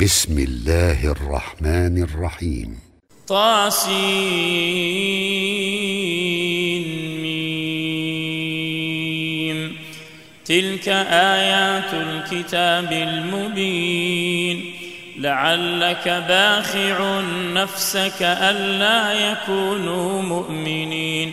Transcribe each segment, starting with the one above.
بسم الله الرحمن الرحيم. طاسين تلك آيات الكتاب المبين. لعلك باخع نفسك ألا يكونوا مؤمنين.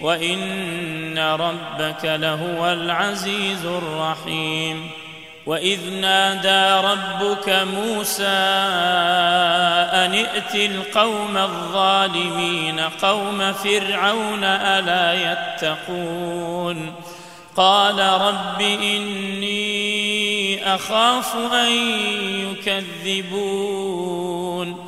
وان ربك لهو العزيز الرحيم واذ نادى ربك موسى ان ائت القوم الظالمين قوم فرعون الا يتقون قال رب اني اخاف ان يكذبون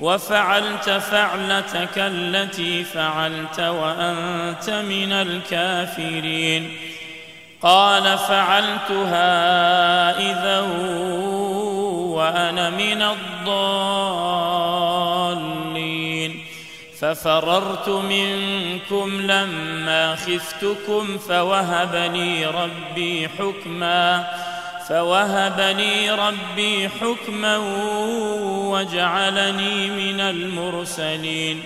وفعلت فعلتك التي فعلت وأنت من الكافرين. قال فعلتها إذا وأنا من الضالين. ففررت منكم لما خفتكم فوهب لي ربي حكما. فوهب لي ربي حكما وجعلني من المرسلين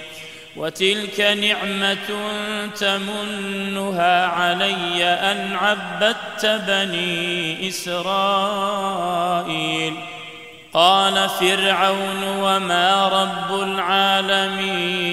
وتلك نعمة تمنها علي أن عبدت بني إسرائيل. قال فرعون وما رب العالمين.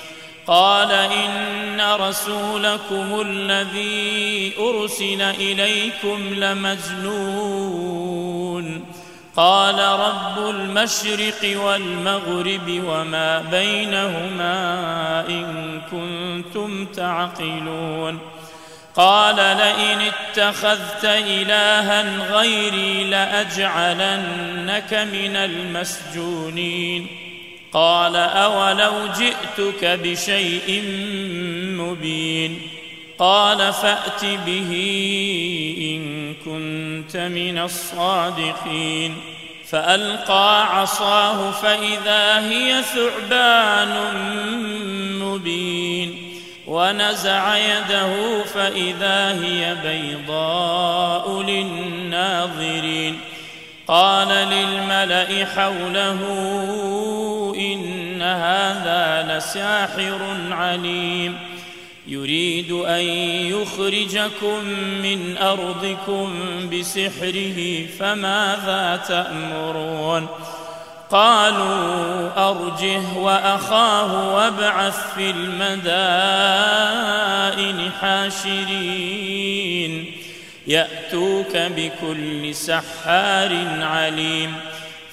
قال إن رسولكم الذي أرسل إليكم لمجنون. قال رب المشرق والمغرب وما بينهما إن كنتم تعقلون. قال لئن اتخذت إلها غيري لأجعلنك من المسجونين. قال أولو جئتك بشيء مبين قال فأت به إن كنت من الصادقين فألقى عصاه فإذا هي ثعبان مبين ونزع يده فإذا هي بيضاء للناظرين قال للملأ حوله هذا لساحر عليم. يريد أن يخرجكم من أرضكم بسحره فماذا تأمرون؟ قالوا أرجه وأخاه وابعث في المدائن حاشرين. يأتوك بكل سحار عليم.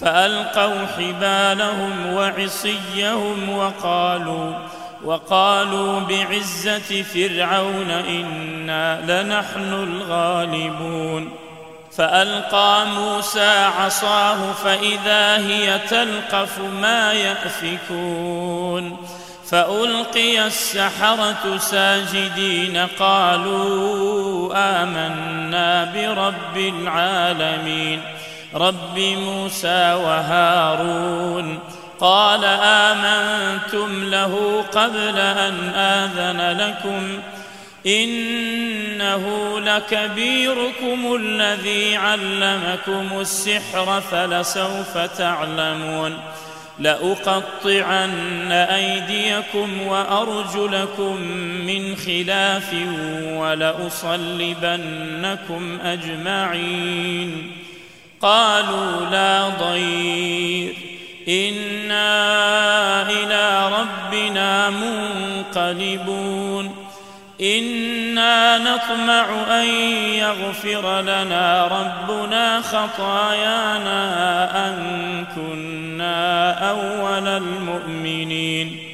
فألقوا حبالهم وعصيهم وقالوا وقالوا بعزة فرعون إنا لنحن الغالبون فألقى موسى عصاه فإذا هي تلقف ما يأفكون فألقي السحرة ساجدين قالوا آمنا برب العالمين رب موسى وهارون قال آمنتم له قبل أن آذن لكم إنه لكبيركم الذي علمكم السحر فلسوف تعلمون لأقطعن أيديكم وأرجلكم من خلاف ولأصلبنكم أجمعين قالوا لا ضير. إنا إلى ربنا منقلبون. إنا نطمع أن يغفر لنا ربنا خطايانا أن كنا أول المؤمنين.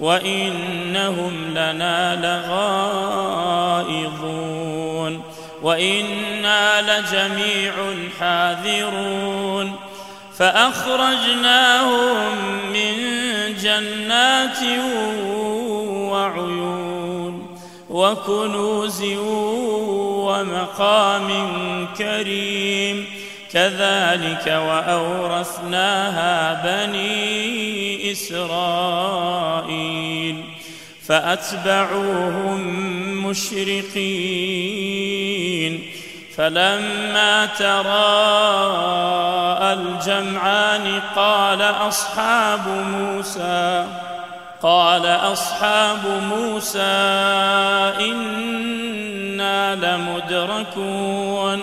وإنهم لنا لغائظون وإنا لجميع حاذرون فأخرجناهم من جنات وعيون وكنوز ومقام كريم كذلك وأورثناها بني إسرائيل فأتبعوهم مشرقين فلما تراءى الجمعان قال أصحاب موسى قال أصحاب موسى إنا لمدركون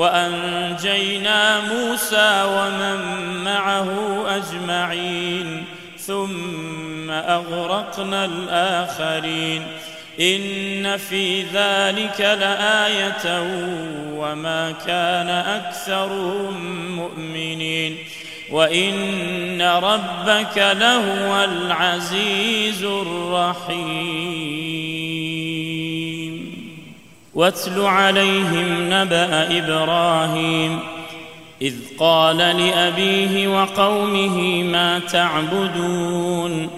وأنجينا موسى ومن معه أجمعين ثم أغرقنا الآخرين. إن في ذلك لآية وما كان أكثرهم مؤمنين. وإن ربك لهو العزيز الرحيم. واتل عليهم نبأ إبراهيم إذ قال لأبيه وقومه ما تعبدون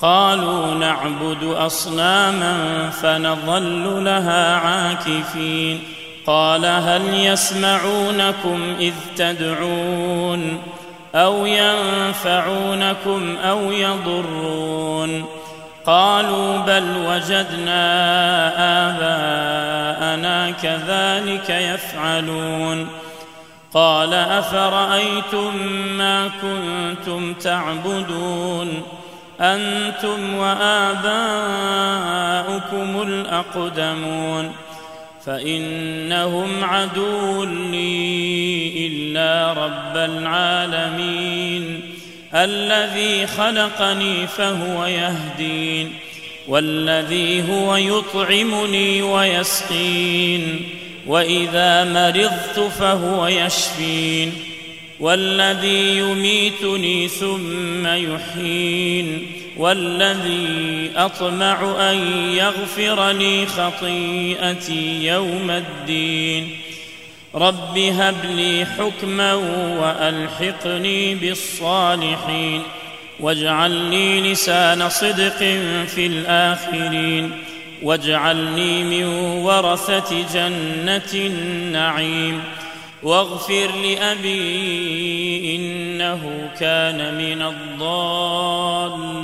قالوا نعبد أصناما فنظل لها عاكفين قال هل يسمعونكم إذ تدعون أو ينفعونكم أو يضرون قالوا بل وجدنا آباءنا كذلك يفعلون. قال أفرأيتم ما كنتم تعبدون؟ أنتم وآباؤكم الأقدمون. فإنهم عدو لي إلا رب العالمين. الذي خلقني فهو يهدين. والذي هو يطعمني ويسقين وإذا مرضت فهو يشفين والذي يميتني ثم يحيين والذي أطمع أن يغفر لي خطيئتي يوم الدين. رب هب لي حكما وألحقني بالصالحين. واجعل لي لسان صدق في الآخرين واجعلني من ورثة جنة النعيم واغفر لأبي إنه كان من الضالين.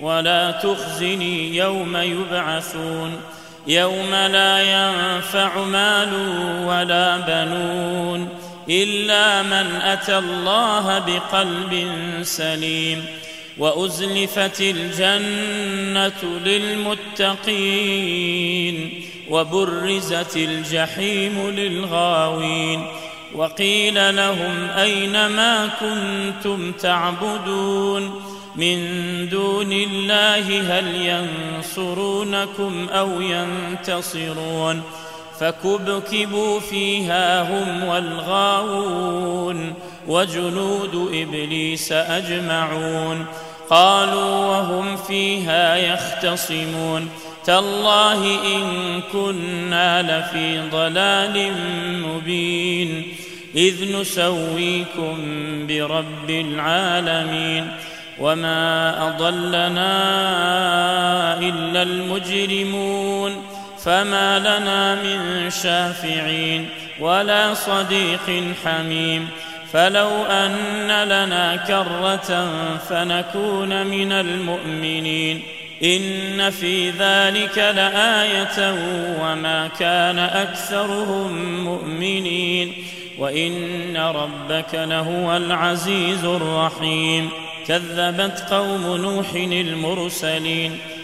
ولا تخزني يوم يبعثون يوم لا ينفع مال ولا بنون. إلا من أتى الله بقلب سليم وأزلفت الجنة للمتقين وبرزت الجحيم للغاوين وقيل لهم أين ما كنتم تعبدون من دون الله هل ينصرونكم أو ينتصرون فكبكبوا فيها هم والغاوون وجنود إبليس أجمعون قالوا وهم فيها يختصمون تالله إن كنا لفي ضلال مبين إذ نسويكم برب العالمين وما أضلنا إلا المجرمون فما لنا من شافعين ولا صديق حميم. فلو أن لنا كرة فنكون من المؤمنين. إن في ذلك لآية وما كان أكثرهم مؤمنين. وإن ربك لهو العزيز الرحيم. كذبت قوم نوح المرسلين.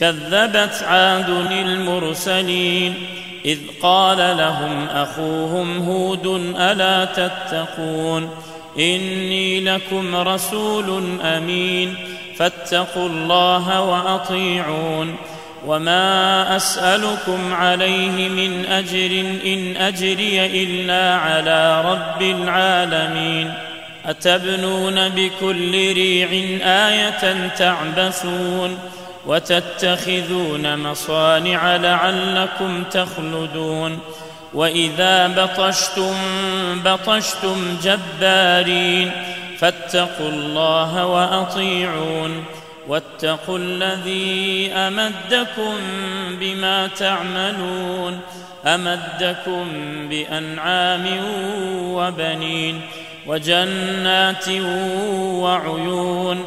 كذبت عاد المرسلين إذ قال لهم أخوهم هود ألا تتقون إني لكم رسول أمين فاتقوا الله وأطيعون وما أسألكم عليه من أجر إن أجري إلا على رب العالمين أتبنون بكل ريع آية تعبثون وتتخذون مصانع لعلكم تخلدون وإذا بطشتم بطشتم جبارين فاتقوا الله وأطيعون واتقوا الذي أمدكم بما تعملون أمدكم بأنعام وبنين وجنات وعيون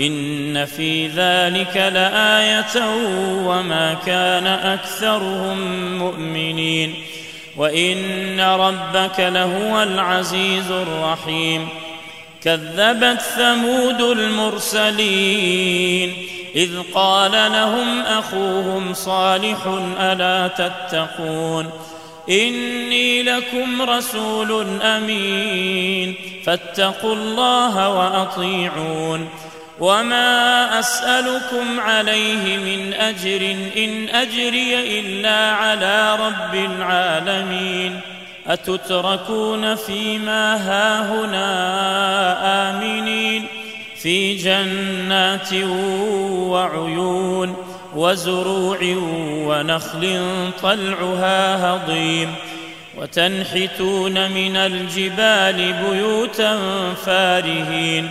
إن في ذلك لآية وما كان أكثرهم مؤمنين وإن ربك لهو العزيز الرحيم كذبت ثمود المرسلين إذ قال لهم أخوهم صالح ألا تتقون إني لكم رسول أمين فاتقوا الله وأطيعون وما اسالكم عليه من اجر ان اجري الا على رب العالمين اتتركون فيما هاهنا امنين في جنات وعيون وزروع ونخل طلعها هضيم وتنحتون من الجبال بيوتا فارهين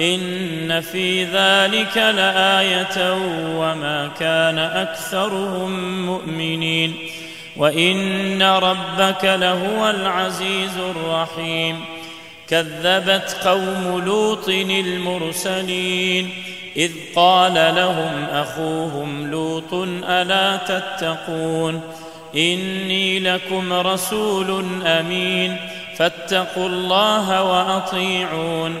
إن في ذلك لآية وما كان أكثرهم مؤمنين وإن ربك لهو العزيز الرحيم كذبت قوم لوط المرسلين إذ قال لهم أخوهم لوط ألا تتقون إني لكم رسول أمين فاتقوا الله وأطيعون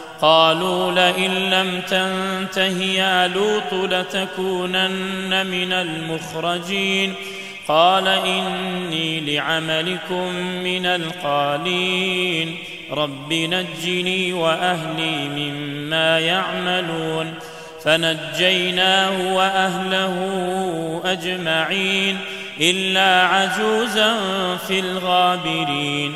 قالوا لئن لم تنته يا لوط لتكونن من المخرجين. قال إني لعملكم من القالين. رب نجني وأهلي مما يعملون. فنجيناه وأهله أجمعين. إلا عجوزا في الغابرين.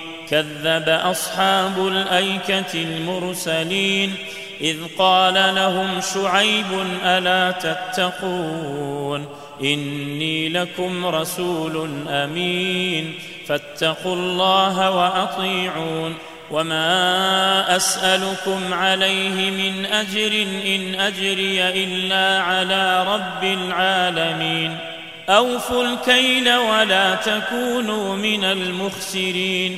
كذب أصحاب الأيكة المرسلين إذ قال لهم شعيب ألا تتقون إني لكم رسول أمين فاتقوا الله وأطيعون وما أسألكم عليه من أجر إن أجري إلا على رب العالمين أوفوا الكيل ولا تكونوا من المخسرين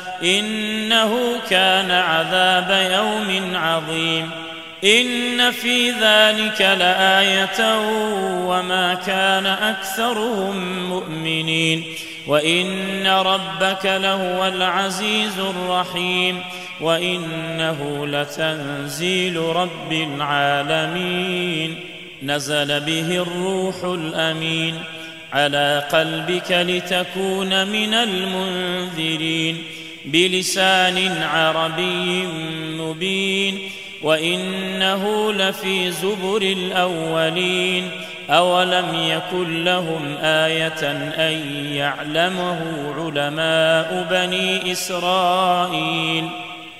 إنه كان عذاب يوم عظيم. إن في ذلك لآية وما كان أكثرهم مؤمنين. وإن ربك لهو العزيز الرحيم. وإنه لتنزيل رب العالمين. نزل به الروح الأمين. على قلبك لتكون من المنذرين. بلسان عربي مبين وإنه لفي زبر الأولين أولم يكن لهم آية أن يعلمه علماء بني إسرائيل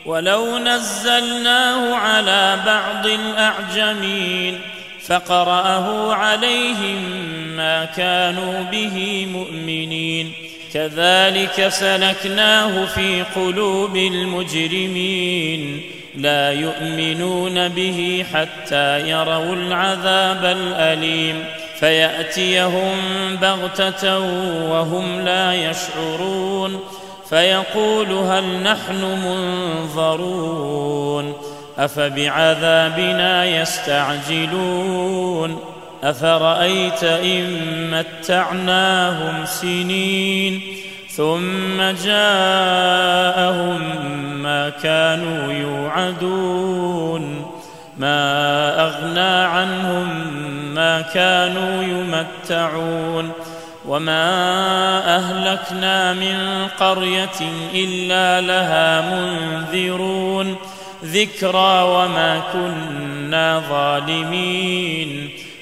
ولو نزلناه على بعض الأعجمين فقرأه عليهم ما كانوا به مؤمنين كذلك سلكناه في قلوب المجرمين. لا يؤمنون به حتى يروا العذاب الأليم. فيأتيهم بغتة وهم لا يشعرون. فيقول هل نحن منظرون؟ أفبعذابنا يستعجلون؟ أفرأيت إن متعناهم سنين ثم جاءهم ما كانوا يوعدون ما أغنى عنهم ما كانوا يمتعون وما أهلكنا من قرية إلا لها منذرون ذكرى وما كنا ظالمين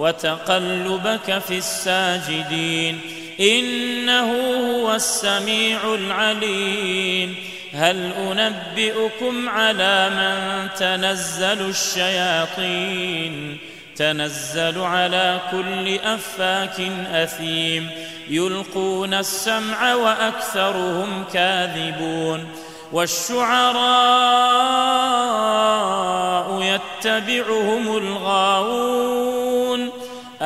وتقلبك في الساجدين. إنه هو السميع العليم. هل أنبئكم على من تنزل الشياطين؟ تنزل على كل أفاك أثيم. يلقون السمع وأكثرهم كاذبون. والشعراء يتبعهم الغاوون.